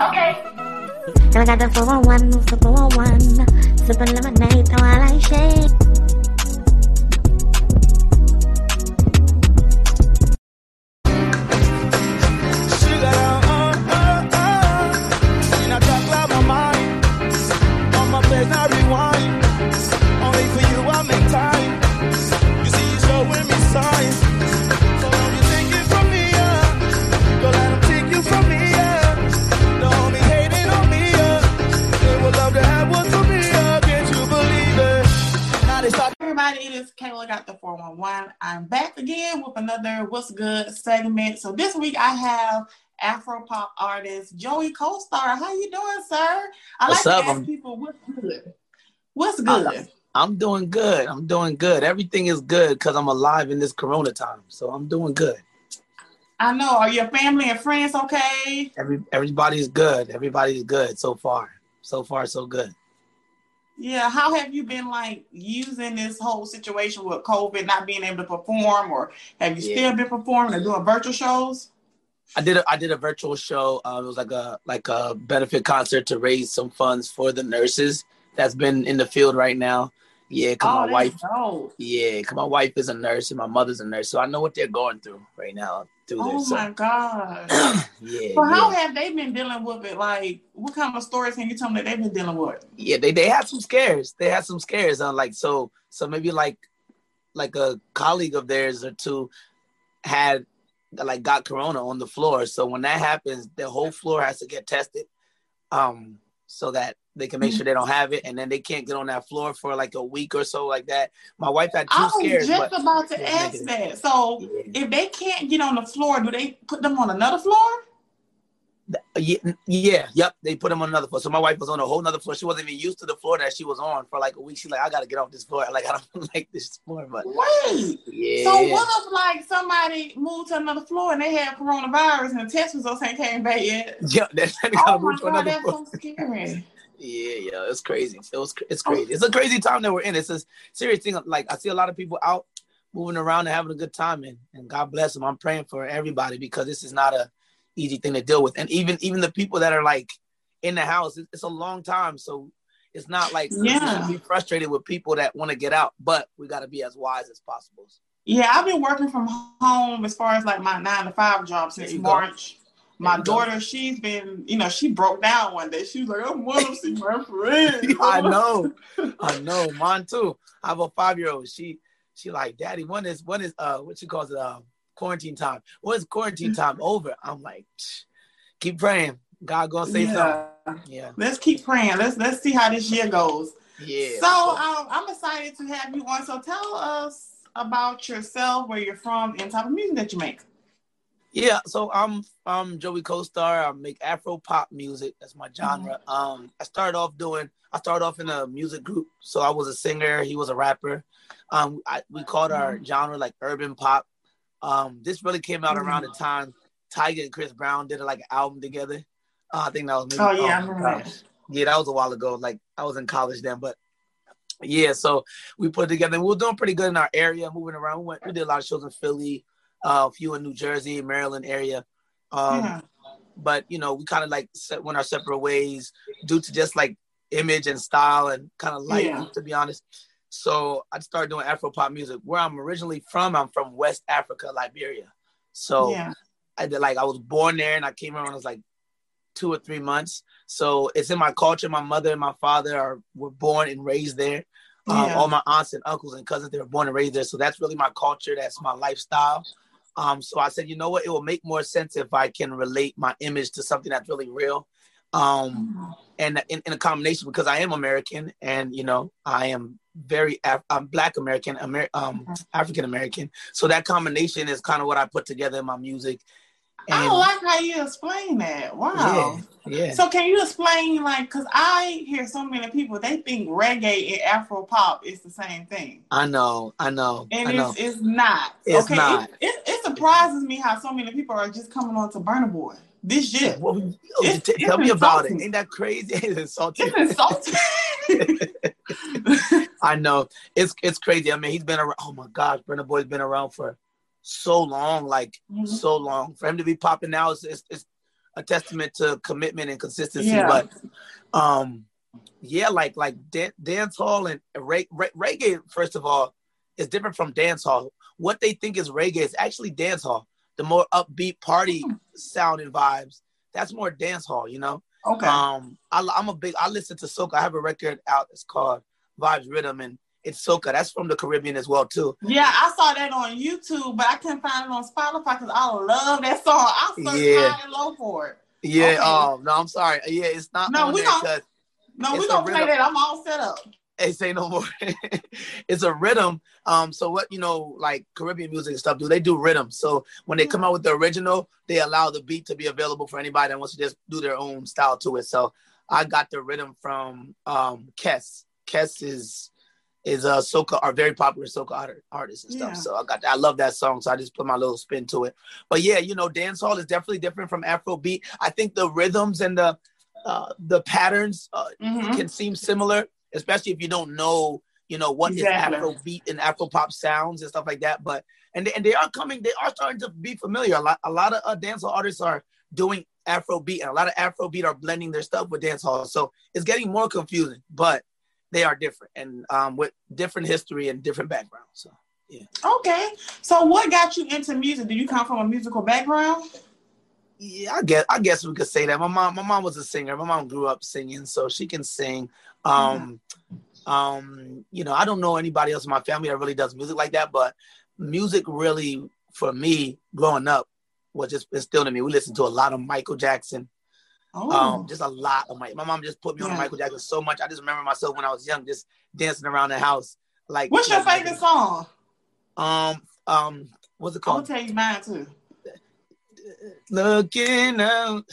Okay. And I got the 411, the 411. Sipping lemonade while I shake. Another What's Good segment. So this week I have Afro pop artist Joey CoStar. How you doing, sir? I what's like up? to ask people what's good. What's good? I'm doing good. I'm doing good. Everything is good because I'm alive in this corona time. So I'm doing good. I know. Are your family and friends okay? Every everybody's good. Everybody's good so far. So far, so good. Yeah, how have you been like using this whole situation with COVID not being able to perform, or have you yeah. still been performing or doing virtual shows? I did a I did a virtual show. Um, it was like a like a benefit concert to raise some funds for the nurses that's been in the field right now. Yeah, cause oh, my wife. Dope. Yeah, cause my wife is a nurse and my mother's a nurse, so I know what they're going through right now. Through oh this, my so. god. yeah. So how yeah. have they been dealing with it? Like, what kind of stories can you tell me that they've been dealing with? Yeah, they they had some scares. They had some scares on like so so maybe like like a colleague of theirs or two had like got corona on the floor. So when that happens, the whole floor has to get tested. Um, so that they can make mm-hmm. sure they don't have it, and then they can't get on that floor for like a week or so, like that. My wife had two I was scares. just but, about to ask that. So yeah. if they can't get on the floor, do they put them on another floor? Yeah, yeah, yep. They put them on another floor. So my wife was on a whole other floor. She wasn't even used to the floor that she was on for like a week. She's like, I gotta get off this floor. Like I don't like this floor. But wait, yeah. So what if like somebody moved to another floor and they had coronavirus and the test results ain't came back yet? Yeah, that's oh my god, that's floor. so scary. Yeah, yeah, it's crazy. It was, it's oh. crazy. It's a crazy time that we're in. It's a serious thing. Like I see a lot of people out moving around and having a good time, and, and God bless them. I'm praying for everybody because this is not a easy thing to deal with, and even even the people that are like in the house, it's a long time, so it's not like yeah. be frustrated with people that want to get out, but we got to be as wise as possible. Yeah, I've been working from home as far as like my nine to five job since March. Go my daughter, she's been, you know, she broke down one day. She was like, I want to see my friend. I know. I know. Mine too. I have a five year old. She she like, Daddy, when is when is uh what she calls it uh quarantine time? When's quarantine time over? I'm like, keep praying. God gonna say yeah. something. Yeah. Let's keep praying. Let's let's see how this year goes. Yeah. So um, I'm excited to have you on. So tell us about yourself, where you're from, and type of music that you make. Yeah, so I'm I'm Joey CoStar. I make Afro pop music. That's my genre. Mm-hmm. Um, I started off doing. I started off in a music group, so I was a singer. He was a rapper. Um, I, we called our mm-hmm. genre like urban pop. Um, this really came out mm-hmm. around the time Tyga and Chris Brown did like an album together. Uh, I think that was maybe. Oh yeah, oh, I remember that. Yeah, that was a while ago. Like I was in college then, but yeah, so we put together. We were doing pretty good in our area, moving around. We went. We did a lot of shows in Philly uh, a few in New Jersey, Maryland area. Um, yeah. But you know, we kind of like set, went our separate ways due to just like image and style and kind of light, yeah. to be honest. So I started doing Afro pop music. Where I'm originally from, I'm from West Africa, Liberia. So yeah. I did like I was born there and I came around when I was like two or three months. So it's in my culture. My mother and my father are were born and raised there. Um, yeah. All my aunts and uncles and cousins, they were born and raised there. So that's really my culture. That's my lifestyle. Um, so I said, you know what? It will make more sense if I can relate my image to something that's really real. Um, and in, in a combination because I am American and, you know, I am very, Af- I'm Black American, Amer- um, African American. So that combination is kind of what I put together in my music. And I like how you explain that. Wow. Yeah, yeah. So can you explain like because I hear so many people they think reggae and Afro pop is the same thing. I know, I know. And I it's know. it's not. It's okay, not. It, it, it, surprises me how so many people are just coming on to Burna Boy this year. Well, it's, t- tell me about it. Ain't that crazy? it's insulting. It's insulting. I know. It's it's crazy. I mean, he's been around. Oh my gosh, Burna Boy's been around for so long, like mm-hmm. so long. For him to be popping now, it's, it's, it's a testament to commitment and consistency. Yeah. But um, yeah, like like dan- dance hall and re- re- reggae. First of all, is different from dance hall. What they think is reggae is actually dance hall. The more upbeat party sound and vibes, that's more dance hall. You know. Okay. Um, I, I'm a big. I listen to soca. I have a record out. It's called Vibes Rhythm, and it's soca. That's from the Caribbean as well too. yeah, I saw that on YouTube, but I couldn't find it on Spotify because I love that song. I searched Yeah. high and low for it. Yeah. Okay. Um. No, I'm sorry. Yeah, it's not. No, we don't- No, a gonna play that. I'm all set up. Hey, say no more. it's a rhythm. Um, so what you know, like Caribbean music and stuff, do they do rhythm? So when they come out with the original, they allow the beat to be available for anybody that wants to just do their own style to it. So I got the rhythm from um Kes. Kes is is a soca are very popular soca art, artist and stuff. Yeah. So I got I love that song. So I just put my little spin to it. But yeah, you know, dancehall is definitely different from Afrobeat. I think the rhythms and the uh, the patterns uh, Mhm. can seem similar, especially if you don't know, you know, what is Exactly. Afro beat and Afro pop sounds and stuff like that. But and they, and they are coming, they are starting to be familiar. A lot, a lot of uh, dancehall artists are doing Afro beat, and a lot of Afro beat are blending their stuff with dancehall. So it's getting more confusing, but they are different and um, with different history and different backgrounds. So yeah. Okay. So what got you into music? Do you come from a musical background? yeah, I guess I guess we could say that. My mom, my mom was a singer. My mom grew up singing, so she can sing. Um, um, you know, I don't know anybody else in my family that really does music like that, but music really for me growing up was just instilled in me. We listened to a lot of Michael Jackson. Oh. Um, just a lot of my my mom just put me on Yeah. Michael Jackson so much. I just remember myself when I was young, just dancing around the house. Like What's your like favorite song? Um, um, what's it called? I'm tell you mine too. Looking out.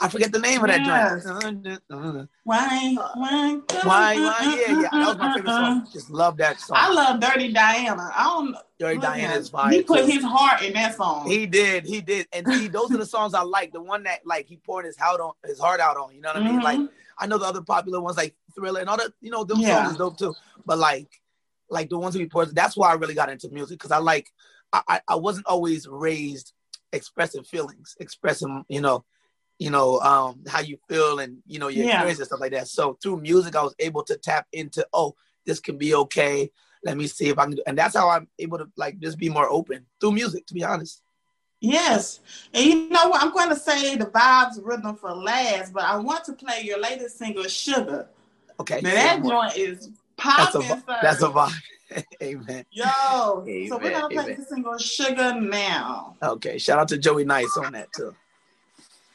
I forget the name of that joint. Why? Why? Why? Why? Yeah, yeah. That was my favorite song. Just love that song. I love Dirty Diana. I don't. Dirty Diana is fire. He put too. his heart in that song. He did. He did. And see, those are the songs I like. The one that like he poured his heart on, his heart out on. You know what I mean? Mhm. Like I know the other popular ones like Thriller and all that. You know, those Yeah. songs is dope too. But like, like the ones he poured. That's why I really got into music because I like. I, I I wasn't always raised expressing feelings, expressing you know, you know um how you feel and you know your Yeah. experience and stuff like that. So through music, I was able to tap into oh, this can be okay. Let me see if I can do, and that's how I'm able to like just be more open through music. To be honest. Yes. And you know what? I'm going to say the vibes rhythm for last, but I want to play your latest single, Sugar. Okay. Now that joint is That's a popping. that's a vibe. Amen. Yo. so we're going to play amen. the single, Sugar now. Okay. Shout out to Joey Nice on that too.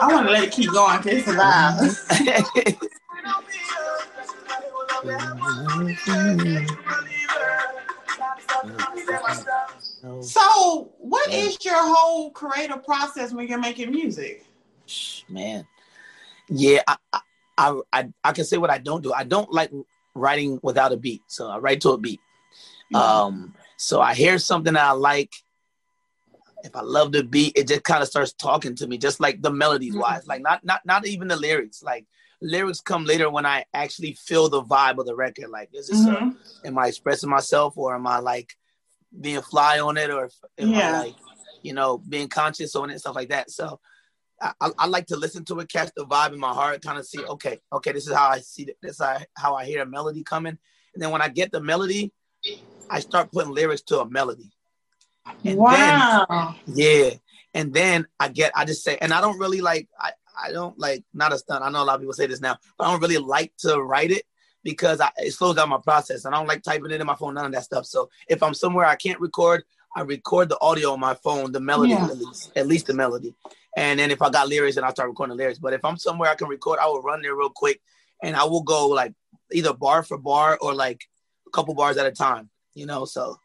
I want to let it keep going because it's a vibe. So, what is your whole creative process when you're making music? Man, yeah, I, I, I, I, I can say what I don't do. I don't like writing without a beat, so I write to a beat. Um, so I hear something that I like. If I love the beat, it just kind of starts talking to me, just like the melodies wise, like not not not even the lyrics. Like lyrics come later when I actually feel the vibe of the record. Like, is this a, Mhm. am I expressing myself or am I like being fly on it or am Yeah. I like, you know, being conscious on it and stuff like that. So I, I, I like to listen to it, catch the vibe in my heart, kind of see, okay, okay, this is how I see it. This is how- how I hear a melody coming. And then when I get the melody, I start putting lyrics to a melody. And wow. Yeah. And then I get, I just say, and I don't really like, I, I don't like, not a stunt. I know a lot of people say this now, but I don't really like to write it because I, it slows down my process. And I don't like typing it in my phone, none of that stuff. So if I'm somewhere I can't record, I record the audio on my phone, the melody Yeah. at least, at least the melody. And then if I got lyrics, then I'll start recording the lyrics. But if I'm somewhere I can record, I will run there real quick and I will go like either bar for bar or like a couple bars at a time, you know? So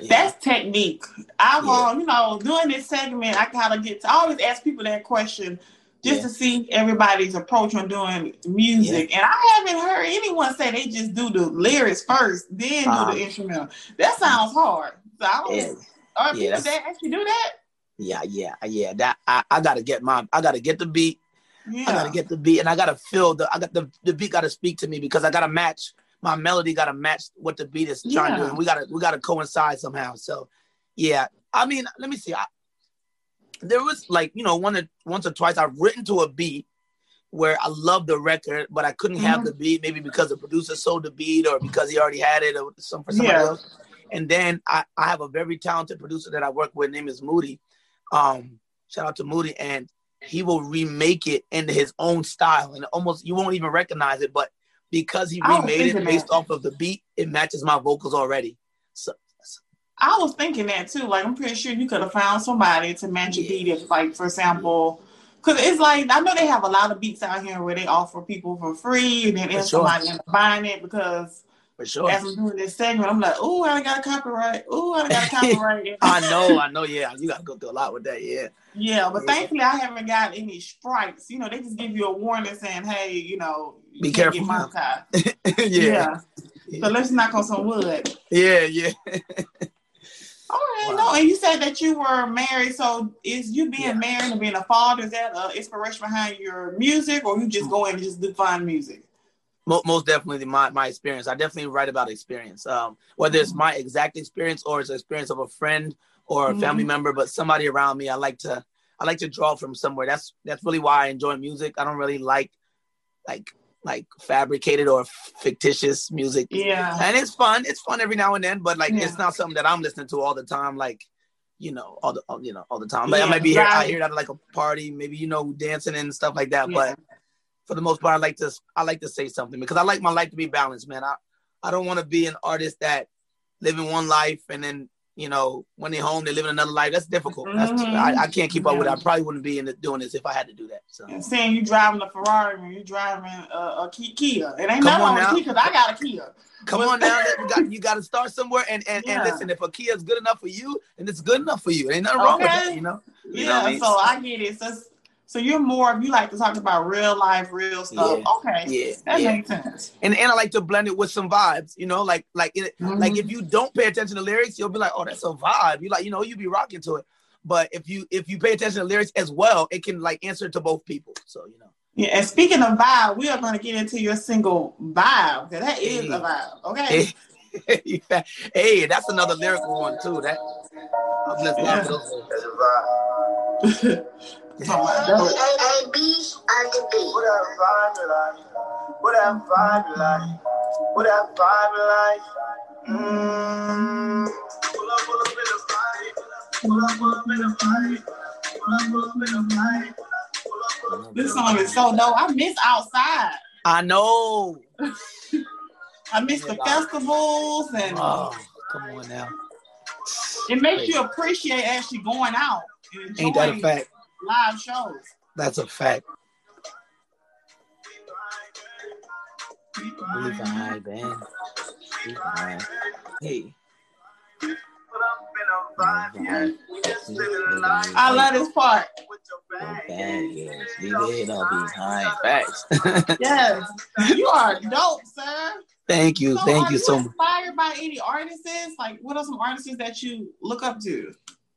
yeah. That's technique. I've, Yeah. um, you know, doing this segment, I kind of get to I always ask people that question. just Yeah. to see everybody's approach on doing music. And I haven't heard anyone say they just do the lyrics first, then do Uh-huh. the instrumental. That sounds hard. So I. Yeah, Are Yeah, people that actually do that? yeah, yeah, yeah. That I, I gotta get my I gotta get the beat. Yeah. I gotta get the beat and I gotta feel the I got the, the beat gotta speak to me because I gotta match my melody gotta match what the beat is trying to do. And we gotta we gotta coincide somehow. So yeah. I mean, let me see. I, there was like, you know, one or once or twice I've written to a beat where I love the record, but I couldn't have Mhm. the beat, maybe because the producer sold the beat or because he already had it or some for somebody Yeah. else. And then I, I have a very talented producer that I work with, name is Moody. Um, shout out to Moody, and he will remake it into his own style, and almost you won't even recognize it. But because he remade it based that. off of the beat, it matches my vocals already. So I was thinking that too. Like, I'm pretty sure you could have found somebody to match a Yeah. beat. If, like, for example, because it's like I know they have a lot of beats out here where they offer people for free, and then if sure. somebody buying it because for sure. as I'm doing this segment, I'm like, oh, I got a copyright. Oh, I got a copyright. I know, I know. Yeah, you got to go through a lot with that. Yeah, yeah, but Yeah. thankfully I haven't got any strikes. You know, they just give you a warning saying, hey, you know, you Be careful yeah, yeah. So let's knock on some wood. yeah, yeah. All right, Wow. no, and you said that you were married. So is you being Yeah. married and being a father is that an inspiration behind your music, or you just go in and just do fun music? Most definitely my, my experience. I definitely write about experience. Um, whether it's my exact experience or it's the experience of a friend or a family Mhm. member, but somebody around me. I like to I like to draw from somewhere. That's that's really why I enjoy music. I don't really like like like fabricated or fictitious music. Yeah, And it's fun. It's fun every now and then, but like Yeah. it's not something that I'm listening to all the time. Like you know, all the all, you know all the time. Like I might be here. I hear that at like a party, maybe you know dancing and stuff like that. Yeah. But for the most part, I like to I like to say something because I like my life to be balanced, man. I I don't want to be an artist that live in one life and then you know when they're home they live in another life. That's difficult. That's Mhm. I, I can't keep up with it. I probably wouldn't be in the, doing this if I had to do that. So and saying you're driving a Ferrari and you driving a, a Ki- Kia, it ain't nothing on on. Kia because I got a Kia. come on now, you got you got to start somewhere. And and, Yeah. and listen, if a Kia is good enough for you, then it's good enough for you. Ain't nothing wrong with Okay. that, you know. You yeah, know I mean? so I get it. So, so you're more of you like to talk about real life, real stuff. Yeah. Okay, Yeah, that yeah. makes sense. and and I like to blend it with some vibes, you know, like like it, like Mhm. if you don't pay attention to lyrics, you'll be like, oh, that's a vibe. You like, you know, you be rocking to it. But if you if you pay attention to lyrics as well, it can like answer to both people. So you know, Yeah, and speaking of vibe, we are going to get into your single vibe because that is Hey. a vibe. Okay. hey, hey, that's another lyrical one too. That I'm listening Yeah. to those. Talking about dope. AAB on the beat. What that vibe like? What that vibe like? What that vibe like? Mmm. Pull up, pull up in the party. Pull up, pull up in the party. Pull up, pull up in the party. Pull up, pull up. This song is so dope. I miss outside. I know. I miss the festivals, and Oh, come on now. it makes you appreciate actually going out Ain't that a fact? Live shows. That's a fact. Really vibe, man. Really vibe. Hey. Pull up in vibe. We just I love this part. with your bag. bad, yes. Leave it all behind. Facts. Yes, you are dope, sir. thank you. So Thank you so much. Inspired by any artists? Like, what are some artists that you look up to?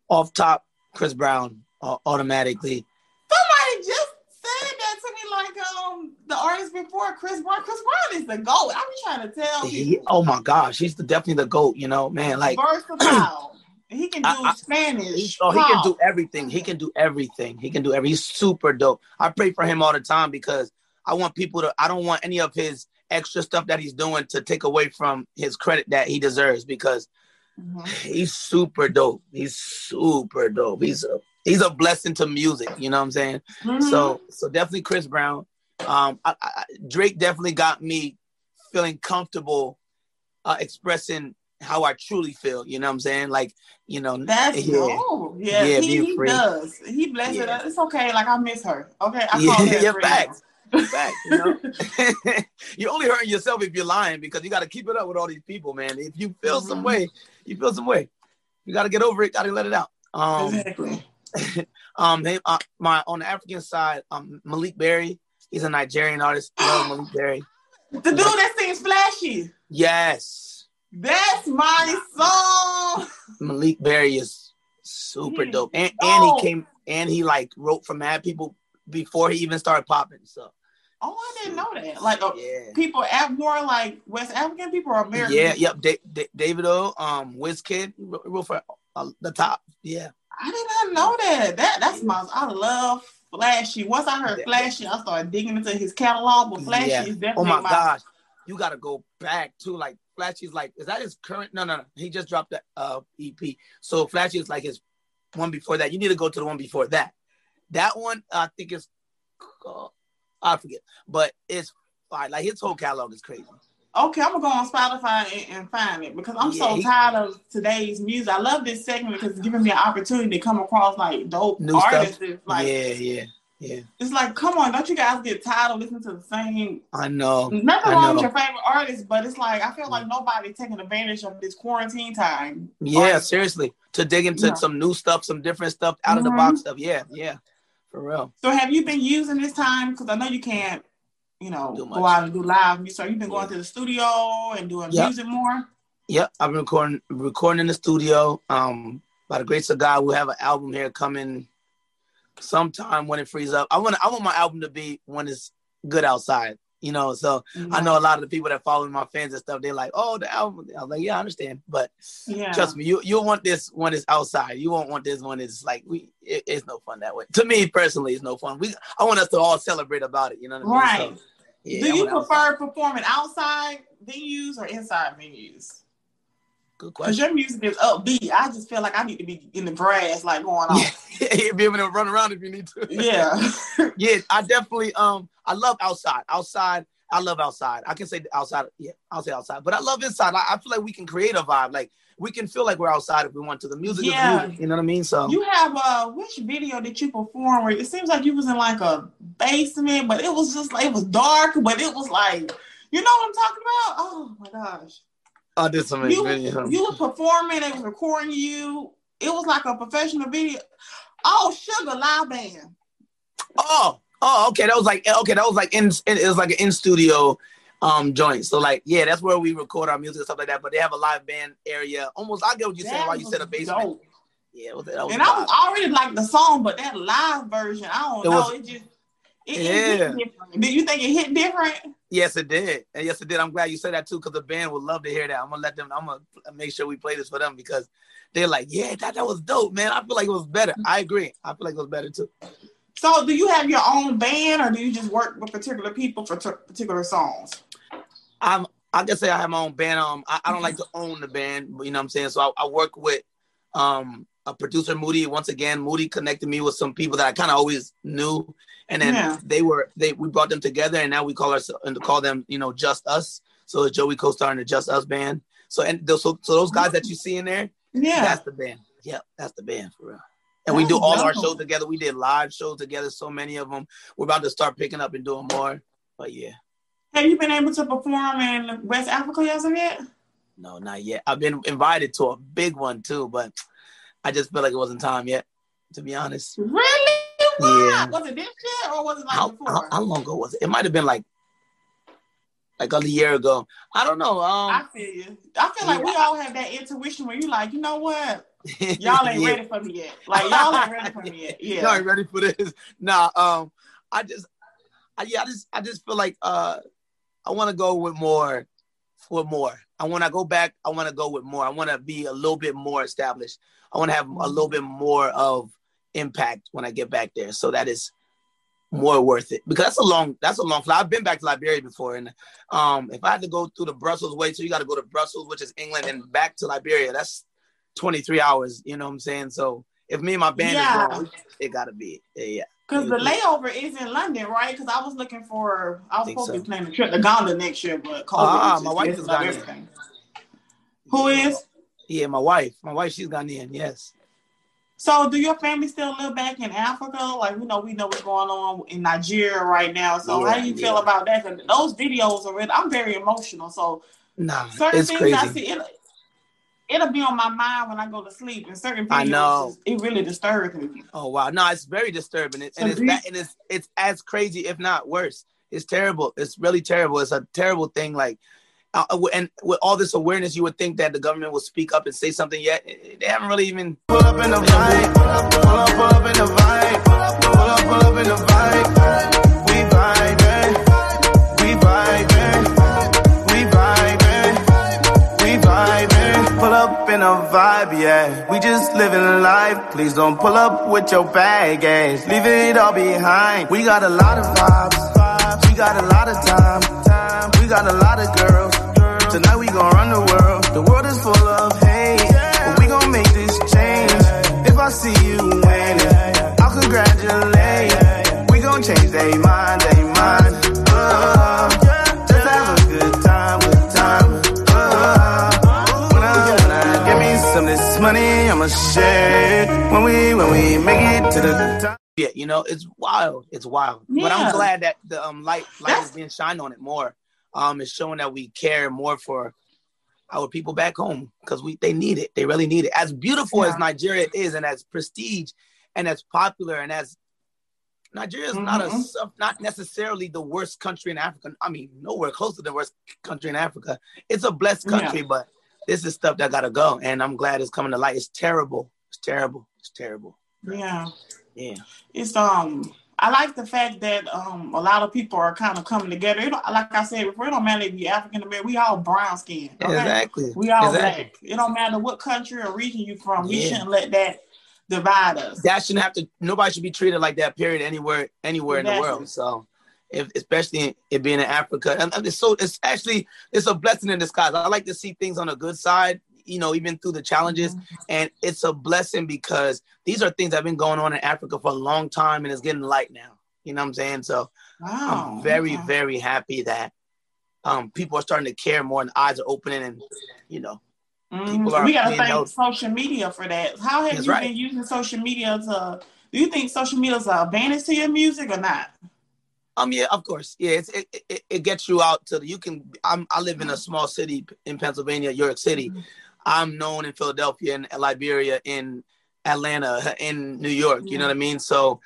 Off top, Chris Brown uh, automatically. Somebody just said that to me, like um the artist before Chris Brown. Chris Brown is the goat. I'm trying to tell He, people. oh my gosh, he's the, definitely the goat. You know, man. Like, versatile. he can do I- I- Spanish. he, oh, he can do everything. He can do everything. He can do every. He's super dope. I pray for him all the time because I want people to. I don't want any of his extra stuff that he's doing to take away from his credit that he deserves because Mhm. he's super dope. He's super dope. He's a he's a blessing to music. You know what I'm saying? Mhm. So so definitely Chris Brown. Um, I, I, Drake definitely got me feeling comfortable uh, expressing how I truly feel. You know what I'm saying? Like you know, that's yeah, dope. Yeah, Yeah, he, he does. He blesses Yeah. us. It's okay. Like I miss her. Okay, I Yeah, call her yeah, facts. You know? you're only hurting yourself if you're lying because you got to keep it up with all these people, man. If you feel some Mhm. way, you feel some way. You got to get over it. Got to let it out. Um, Exactly. um, they, uh, my on the African side, um, Malik Berry. He's a Nigerian artist. Love Malik Berry. The dude that sings Flashy. Yes, That's my song. Malik Berry is super dope, and and he came and he like wrote for mad people before he even started popping. So Oh, I didn't know that. Like uh, yeah, people, at more like West African people or American. yeah, yep. Da- Da- Davido, um, Wizkid he wrote, wrote for uh, the top. Yeah, I did not know that. That that's my. I love Flashy. Once I heard. Flashy, I started digging into his catalog. But Flashy Yeah. is definitely Oh definitely my gosh, you got to go back to like Flashy's like is that his current? No, no, no. He just dropped the uh, EP. So Flashy is like his one before that. You need to go to the one before that. That one I think is uh, I forget, but it's fine. Like his whole catalog is crazy. Okay, I'm gonna go on Spotify and, and find it because I'm Yeah, so tired of today's music. I love this segment because it's giving me an opportunity to come across like dope New artists. It's like yeah, yeah, yeah. it's like, come on, don't you guys get tired of listening to the same? I know. Nothing I wrong with your favorite artist, but it's like I feel like mm. nobody's taking advantage of this quarantine time. Yeah, Artists. seriously. To dig into Yeah. some new stuff, some different stuff, out of the box mm-hmm. stuff. Yeah, yeah, for real. So have you been using this time? Because I know you can't, you know, go out and do live music. So you've been going to the studio and doing Yep. music more. Yep, I've been recording recording in the studio. Um, by the grace of God, we'll have an album here coming sometime when it frees up. I want I want my album to be when it's good outside. You know, so I mm-hmm. know a lot of the people that follow my fans and stuff. They're like, "Oh, the album." I was like, "Yeah, I understand," but Yeah. trust me, you you want this when it's outside. You won't want this one it's like we. It, it's no fun that way. To me personally, it's no fun. We I want us to all celebrate about it. You know what I mean? Right. So, yeah, Do you prefer outside. performing outside venues or inside venues? Good Because your music is upbeat. I just feel like I need to be in the grass, like going on. You'll be able to run around if you need to. Yeah. yeah, I definitely um I love outside. Outside, I love outside. I can say outside, yeah, I'll say outside. But I love inside. I, I feel like we can create a vibe. Like we can feel like we're outside if we want to. The music Yeah. is music. You know what I mean? So You have uh which video did you perform where it seems like you was in like a basement, but it was just like it was dark, but it was like you know what I'm talking about? Oh my gosh. I did some You, video. you was performing, they was recording you. It was like a professional video. Oh, Sugar Live Band. Oh, oh, okay. That was like okay, that was like in it was like an in studio um joint. So like yeah, that's where we record our music and stuff like that. But they have a live band area. Almost I get what saying That why you said a basement. dope. Yeah, it was, that was And I was already like the song, but that live version, I don't It know. was- it just it, it Yeah. different. Did you think it hit different? Yes, it did. And yes, it did. I'm glad you said that too, because the band would love to hear that. I'm gonna let them. I'm gonna make sure we play this for them because they're like, yeah, that, that was dope, man. I feel like it was better. I agree. I feel like it was better too. So, do you have your own band, or do you just work with particular people for t- particular songs? I'm. I can say I have my own band. Um, I, I don't like to own the band, but you know what I'm saying. So I, I work with um a producer, Moody. Once again, Moody connected me with some people that I kind of always knew, and then Yeah. they were they we brought them together, and now we call ourselves and call them you know just us. So it's Joey co-star in the Just Us band. So and those, so so those guys that you see in there, Yeah, That's the band. Yep, that's the band for real. And we do all our shows together. We did live shows together, so many of them. We're about to start picking up and doing more. But yeah, have you been able to perform in West Africa as of yet? no, not yet. I've been invited to a big one too, but I just felt like it wasn't time yet, to be honest. Really? Why? Yeah. Was it this year or was it like How, before? how, how long ago was it? It might have been like like a year ago. I don't know. I Um, feel you. I feel like we all have that intuition where you're like, you know what? Y'all ain't yeah. ready for me yet. Like y'all ain't ready for me yet. Yeah. Y'all ain't ready for this. Nah, um, I just, I, yeah, I just, I just feel like uh, I want to go with more, with more. I want to go back. I want to go with more. I want to be a little bit more established. I want to have a little bit more of impact when I get back there. So that is more worth it because that's a long, that's a long flight. I've been back to Liberia before, and um, if I had to go through the Brussels way, so you got to go to Brussels, which is England, and back to Liberia. That's 23 hours. You know what I'm saying? So if me and my band Yeah. is going, it got to be yeah. Because the layover is in London, right? Because I was looking for, I was supposed to so. be planning a trip to Ghana next year, but COVID Ah, my wife is Ghanaian. everything. Who is? Yeah, my wife. My wife, she's Ghanaian. Yes. So, do your family still live back in Africa? Like, we know we know what's going on in Nigeria right now. So, how do you feel yeah. about that? 'Cause those videos are really, I'm very emotional. So, Nah, certain it's things crazy. I see, it, it'll be on my mind when I go to sleep. And certain videos, I know. it really disturbs me. Oh wow, no, it's very disturbing, it, and it's do that, and it's it's as crazy, if not worse. It's terrible. It's really terrible. It's a terrible thing. Like, uh, and with all this awareness, you would think that the government will speak up and say something. Yet they haven't really even. Pull up in the vibe. Pull up, pull up in the vibe. Pull up, pull up in the vibe. Yeah. We just living life. Please don't pull up with your baggage. Leave it all behind. We got a lot of vibes. We got a lot of time. Time. We got a lot of girls. Tonight we gon' run the world. The world is full of hate, but we gon' make this change. If I see you winning, I'll congratulate. We gon' change their mind. Yeah, you know, it's wild. It's wild. But I'm glad that the um light light That's- is being shined on it more. Um, it's showing that we care more for our people back home because we they need it. They really need it. As beautiful as Nigeria is, and as prestige, and as popular, and as Nigeria is not a Mhm. sub- not necessarily the worst country in Africa. I mean, nowhere close to the worst country in Africa. It's a blessed Yeah. country, but this is stuff that gotta go. And I'm glad it's coming to light. It's terrible. It's terrible. It's terrible. Yeah. Yeah. It's um I like the fact that um a lot of people are kind of coming together. It like I said before, it don't matter if you're African American, we all brown skin. Okay? Exactly. We all exactly. black. It don't matter what country or region you're from. We Yeah. shouldn't let that divide us. that shouldn't have to nobody should be treated like that period anywhere anywhere in the world so if especially it being in africa and, and it's so it's actually it's a blessing in disguise i like to see things on the good side you know even through the challenges and it's a blessing because these are things that have been going on in africa for a long time and it's getting light now you know what i'm saying so Wow. i'm very okay. very happy that um people are starting to care more and eyes are opening and you know Mhm. people are we gotta thank held- social media for that. How have That's you right. been using social media to do you think social media is an advantage to your music or not? Um, yeah, of course. Yeah, it's, it, it it gets you out to the. You can. I'm. I live in a small city in Pennsylvania, York City. I'm known in Philadelphia, in Liberia, in Atlanta, in New York. You know what I mean? So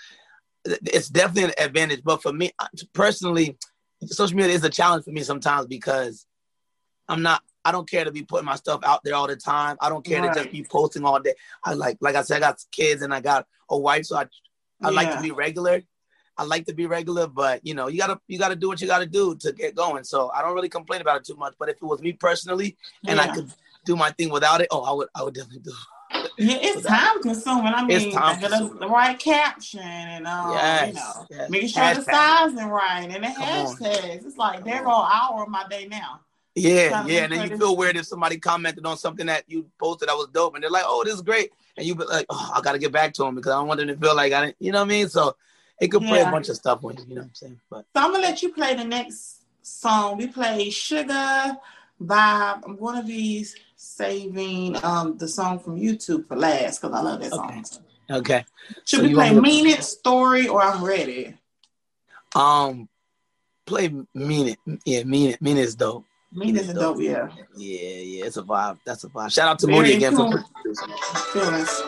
it's definitely an advantage. But for me personally, social media is a challenge for me sometimes because I'm not. I don't care to be putting my stuff out there all the time. I don't care to Right. just be posting all day. I like, like I said, I got kids and I got a wife, so I I like to be regular. I like to be regular, but you know, you gotta you gotta do what you gotta do to get going. So I don't really complain about it too much. But if it was me personally and I could do my thing without it, oh, I would I would definitely do. it. Yeah, it's time consuming. I It's mean, time the, the right caption and um, Yes, you know, yes. making sure the Hashtag. sizing right and the Come on. hashtags. It's like Come there on. go an hour of my day now. Yeah, yeah. And then you feel weird if somebody commented on something that you posted that was dope, and they're like, "Oh, this is great," and you be like, "Oh, I gotta get back to them because I don't want them to feel like I didn't." You know what I mean? So it could play Yeah. a bunch of stuff on you. You know what I'm saying? But So I'm gonna let you play the next song. We play Sugar Vibe. I'm gonna be saving um the song from YouTube for last because I love that Okay. song. okay. Should So we play to- Mean It, Story, or I'm Ready? Um, play mean it. Yeah, mean it. Mean it is dope. Mean It is dope, yeah. Yeah, yeah, it's a vibe. That's a vibe. Shout out to Very Moody again cool. for producing. Feelings.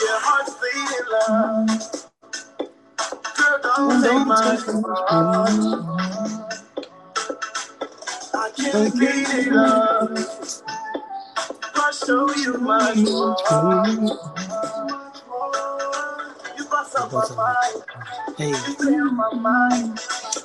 Your heart's beating love. Take my. I can't beat it up. I'll show you my heart. You bust up my mind. Hey. You on my mind.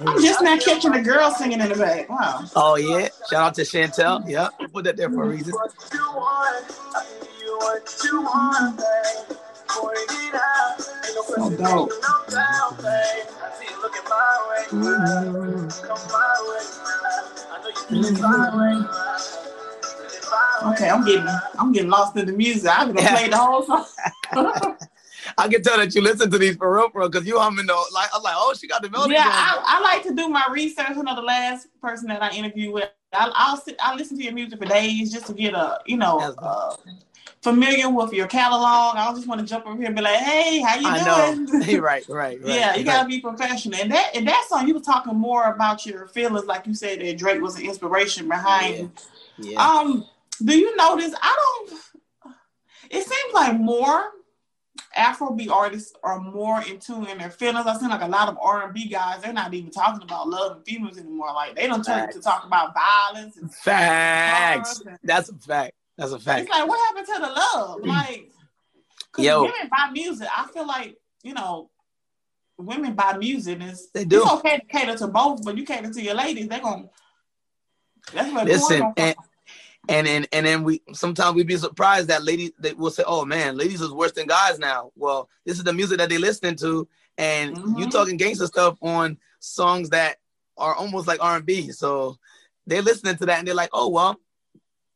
I'm just not catching the girl singing in the back. Wow. Oh yeah. Shout out to Chantel. Yeah, we put that there for a reason. What you want, I give you what you want, babe. Point it out, ain't no question, no doubt, babe. Okay, I'm getting I'm getting lost in the music. I'm gonna play the whole song. I can tell that you listen to these for real, for real, because you humming the like. I'm like, oh, she got the melody. yeah. I, I like to do my research. You know, the last person that I interviewed with, I, I'll sit, I listen to your music for days just to get a, you know, uh, familiar with your catalog. I don't just want to jump over here and be like, "Hey, how you I doing?" know. Hey, right, right, right. yeah, you right. gotta be professional. And that and that song, you were talking more about your feelings, like you said that Drake was an inspiration behind. Yeah. Yeah. Um, do you notice? I don't. It seems like more Afrobeat artists are more in tune in their feelings. I seem like a lot of R and B guys. They're not even talking about love and females anymore. Like they don't turn to talk about violence. And Facts. and- That's a fact. That's a fact. it's like, what happened to the love? Like, because Yo. women buy music. I feel like you know, women buy music. It's, They do. It's okay to cater to both, but you cater to your ladies. They're gonna. That's what. Listen, and and then and then we sometimes we be surprised that ladies they will say, "Oh man, ladies is worse than guys now." Well, this is the music that they listening to, and you Mhm. talking gangster stuff on songs that are almost like R and B. So they're listening to that and they're like, "Oh well,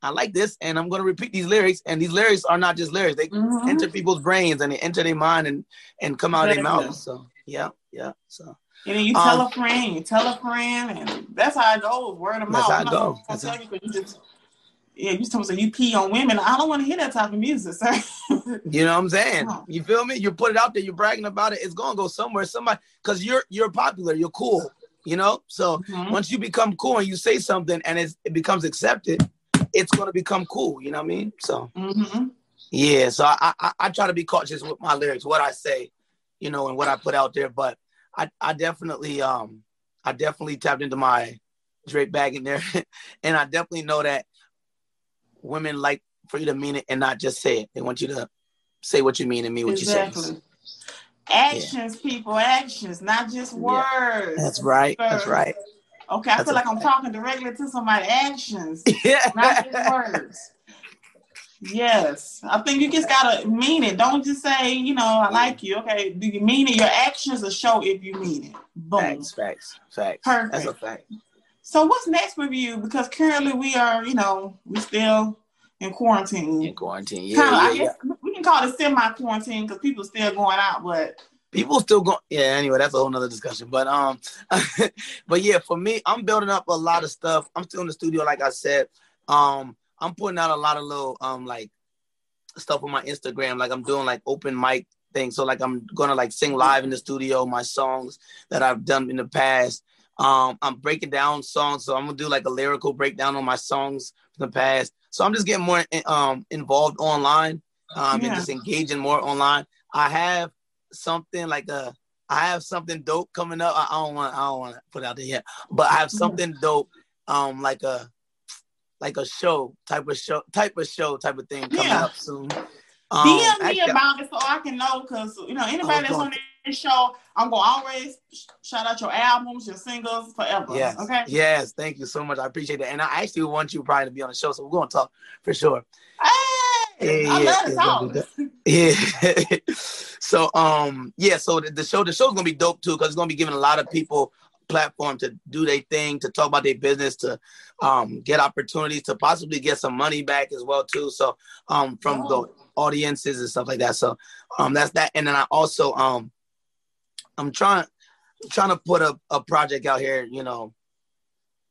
I like this, and I'm gonna repeat these lyrics." And these lyrics are not just lyrics; they Mhm. enter people's brains and they enter their mind and and come out of their mouth. So yeah, yeah. So And then you tell Um, a friend, you tell a friend, and that's how it goes, word of That's mouth. how I'm it go. That's tell how- you 'cause you just yeah, you told me you pee on women. I don't want to hear that type of music, sir. You know what I'm saying? You feel me? You put it out there, you're bragging about it. It's gonna go somewhere. Somebody, because you're you're popular, you're cool. You know, so Mhm. once you become cool and you say something and it's, it becomes accepted, it's gonna become cool. You know what I mean? So Mhm. yeah, so I, I I try to be cautious with my lyrics, what I say, you know, and what I put out there. But I I definitely um I definitely tapped into my Drake bag in there, and I definitely know that women like for you to mean it and not just say it. They want you to say what you mean and mean what you say. Exactly. Actions, people, actions, not just words. That's right. That's right. Okay, I That's feel like I'm talking directly to somebody. Actions, Yeah. not just words. Yes, I think you just gotta mean it. Don't just say, you know, I like you. Okay, do you mean it? Your actions will show if you mean it. Boom. Facts, facts, facts. Perfect. That's a fact. So what's next with you? Because currently we are, you know, we still in quarantine. In quarantine. Yeah, kind of, yeah, I yeah. we can call it semi-quarantine because people are still going out, but People still going. Yeah. Anyway, that's a whole nother discussion. But um, but yeah, for me, I'm building up a lot of stuff. I'm still in the studio, like I said. Um, I'm putting out a lot of little um like stuff on my Instagram. Like I'm doing like open mic things. So like I'm gonna like sing live in the studio my songs that I've done in the past. Um, I'm breaking down songs, so I'm gonna do like a lyrical breakdown on my songs from the past. So I'm just getting more um involved online, um, Yeah. and just engaging more online. I have something like a, I have something dope coming up. I, don't want, I don't want to put out there yet, but I have something dope, um, like a, like a show type of show, type of show, type of thing coming Yeah. up soon. DM Um, me actually, about it so I can know because you know anybody that's on this show, I'm gonna always shout out your albums, your singles forever. Yes. Okay. Yes. Thank you so much. I appreciate that. And I actually want you probably to be on the show, so we're gonna talk for sure. Hey, Yeah, I love yeah, talk. Yeah. so um yeah, so the, the show the show's gonna be dope too because it's gonna be giving a lot of people platform to do their thing, to talk about their business, to um get opportunities, to possibly get some money back as well too. So um from Oh. the audiences and stuff like that. So um that's that. And then I also um I'm trying trying to put a, a project out here, you know.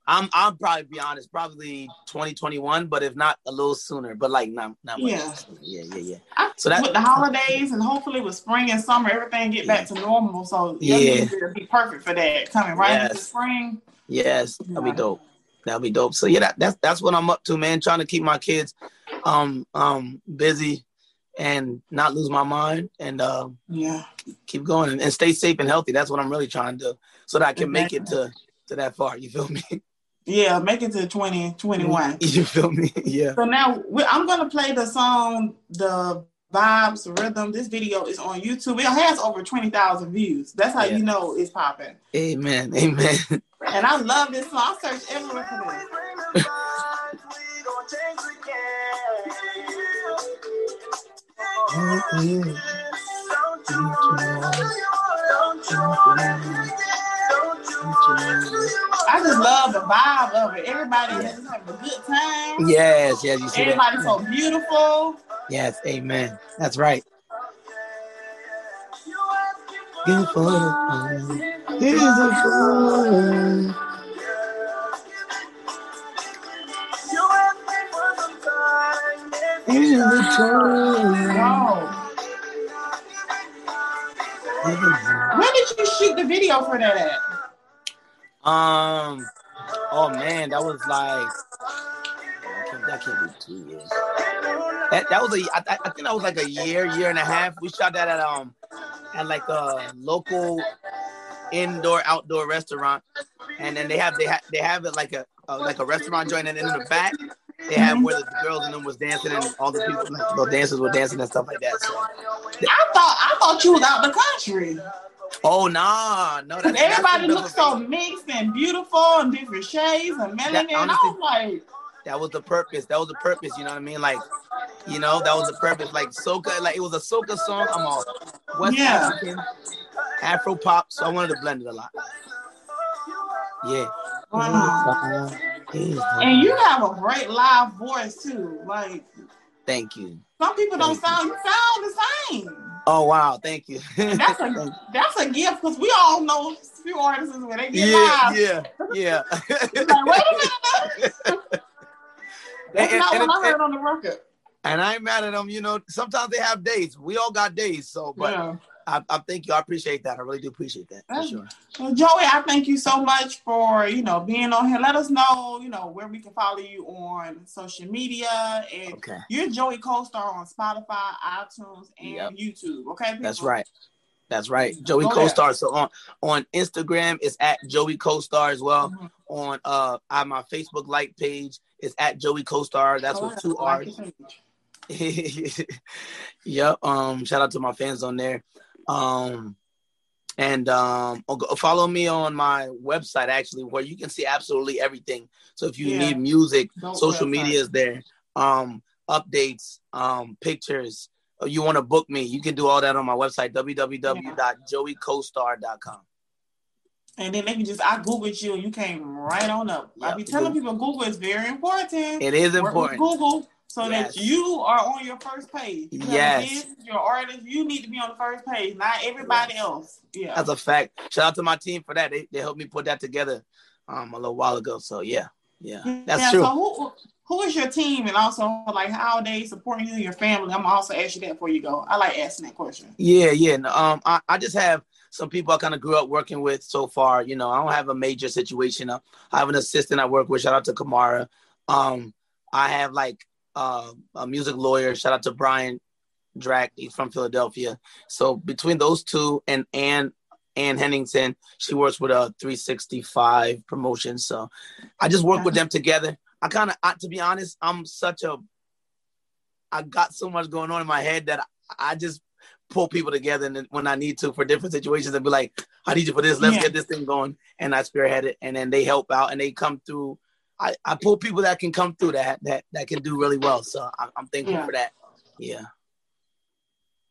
I'm I'll probably be honest, probably 2021, but if not a little sooner, but like not not much. Yeah. sooner. Yeah, yeah, yeah. I, So that- with the holidays and hopefully with spring and summer, everything get back to normal. So Yeah. will be perfect for that coming right into spring. Yes, that'll be dope. That'll be dope. So yeah, that, that's that's what I'm up to, man. Trying to keep my kids um um busy and not lose my mind and uh, Yeah. keep going and, and stay safe and healthy. That's what I'm really trying to do so that I can make it to to that far. You feel me? Yeah, make it to 2021. you feel me? Yeah. So now I'm gonna play the song, the vibes, rhythm. This video is on YouTube. It has over 20,000 views. That's how Yeah. you know it's popping. Amen. Amen. And I love this song. I searched everywhere for this. Bring the vibes, we gon' change the game. Don't you wanna? Don't you wanna? Don't you wanna? I just love the vibe of it. Everybody is having a good time. Yes, yes, you see Everybody's that? so beautiful. Yes, amen. That's right. You asking for Beautiful. Beautiful. You asking time, Wow. When did you shoot the video for that at? Um, oh man, that was like that can't, that can't be two years. That that was a I, I think that was like a year, year and a half. We shot that at um at like a local indoor outdoor restaurant, and then they have they have they have it like a, a like a restaurant joint, and then in the back they have where the girls and them was dancing and all the people the dancers were dancing and stuff like that. So, I thought I thought you was out the country. Oh nah, no, Cause that's everybody looks so mixed and beautiful and different shades and melanin. I honestly- was like, that was the purpose. That was the purpose. You know what I mean? Like, you know, that was the purpose. Like soca, like it was a soca song. I'm all West Yeah. African, Afro pop. So I wanted to blend it a lot. Yeah. wow. And you have a great live voice too. Like Thank you. Some people don't sound sound the same. Oh wow, thank you. That's a that's a gift because we all know a few artists when they get yeah, live. yeah, yeah. Like, wait a minute. That's And- not and- what I heard on the record. And I ain't mad at them. You know, sometimes they have days. We all got days. So, but yeah. I, I thank you. I appreciate that. I really do appreciate that. For sure. Well, Joey, I thank you so much for you know being on here. Let us know you know where we can follow you on social media and Okay. you're Joey Co-star on Spotify, iTunes, and Yep. YouTube. Okay, That's right. That's right. Joey Go. Co-star. So on on Instagram, it's at Joey Co-star as well. Mhm. On uh on my Facebook like page, it's at Joey Co-star. That's Go with two Like R's. your page. yep. Um, shout out to my fans on there. Um, and um, oh, follow me on my website actually, where you can see absolutely everything. So if you Yeah. need music, Dope social media is there. Um, updates, um, pictures. Or you want to book me, you can do all that on my website, www.joeycostar.com. And then they can just I googled you and you came right on up. I Yep. be telling people Google is very important. It is important. Google so Yes. that you are on your first page. You Yes. Your artist, you need to be on the first page, not everybody else. Yeah. That's a fact. Shout out to my team for that. They, they helped me put that together um, a little while ago. So yeah, yeah, that's yeah, true. So who who is your team and also like how are they supporting you and your family? I'm also ask you that before you go. I like asking that question. Yeah, yeah. no, Um, I, I just have some people I kind of grew up working with so far. You know, I don't have a major situation. I I have an assistant I work with. Shout out to Kamara. Um, I have like uh, a music lawyer. Shout out to Brian Drack. He's from Philadelphia. So between those two and Ann Ann Henningsen, she works with a 365 promotion. So I just work with them together. I kind of, to be honest, I'm such a, I got so much going on in my head that I, just pull people together and then when I need to for different situations and be like, I need you for this. Let's Yeah. get this thing going. And I spearhead it, and then they help out and they come through. I, I pull people that can come through that that that can do really well. So I'm, I'm thankful Yeah. for that. Yeah.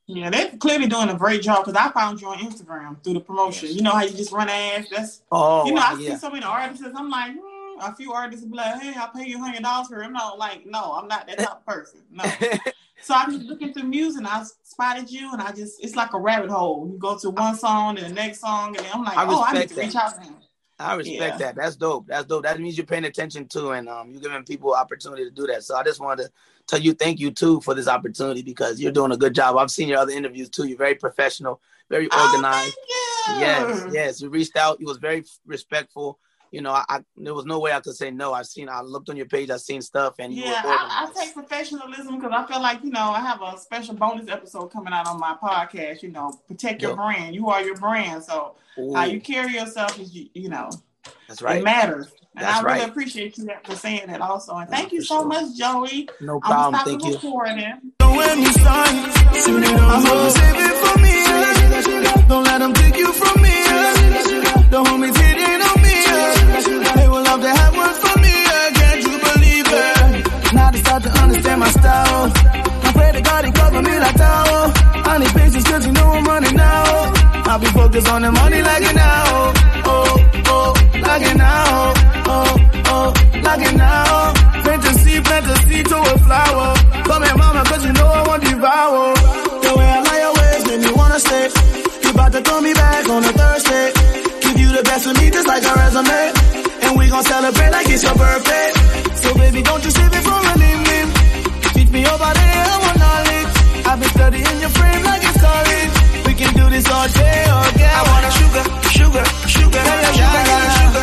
Yeah, they're clearly doing a great job because I found you on Instagram through the promotion. Yes. You know how you just run ads. That's Oh, you know I yeah. see so many artists. I'm like, hmm, a few artists be like, hey, I'll pay you hundred dollars for it. I'm not like, no, I'm not that type of person. No. So I'm just looking through music and I spotted you and I just it's like a rabbit hole. You go to one song and the next song and I'm like, I oh, I need to that. reach out to him. I respect Yeah. that. That's dope. That's dope. That means you're paying attention to, and um, you're giving people opportunity to do that. So I just wanted to tell you thank you too for this opportunity because you're doing a good job. I've seen your other interviews too. You're very professional, very organized. Oh, thank you. yes, yes. You reached out. You was very respectful. You know, I, I there was no way I could say no. I've seen. I looked on your page. I've seen stuff, and you Yeah, were I, I take professionalism because I feel like you know I have a special bonus episode coming out on my podcast. You know, protect your Yep. brand. You are your brand, so Ooh, how you carry yourself is you, you know that's right. it matters. And That's I really right. appreciate you for saying that also. And Yeah, thank you so sure. much, Joey. No I'm problem. Thank you. recording. Don't let me sign. Soon it on so save it for me. yeah. Don't let them take you from me. yeah. Don't hold me They love to have one for me. Can't you believe it? Now they start to understand my style. I pray to God he cover me like. I need patience cause you know I'm running out. I'll be focused on the money like now. Oh, oh, like now. Oh, oh, like now. Plant a seed, plant a seed to a flower. You know I devour. The way I lie me wanna stay. To throw me back on a Thursday. Give you the best of me just like a resume. And we gon' celebrate like it's your birthday. So baby, don't you save it for an evening. Treat Me over there, I want knowledge. I've been studying your frame like it's college. We can do this all day, oh, all day. I want a sugar, sugar, sugar, sugar, sugar, sugar,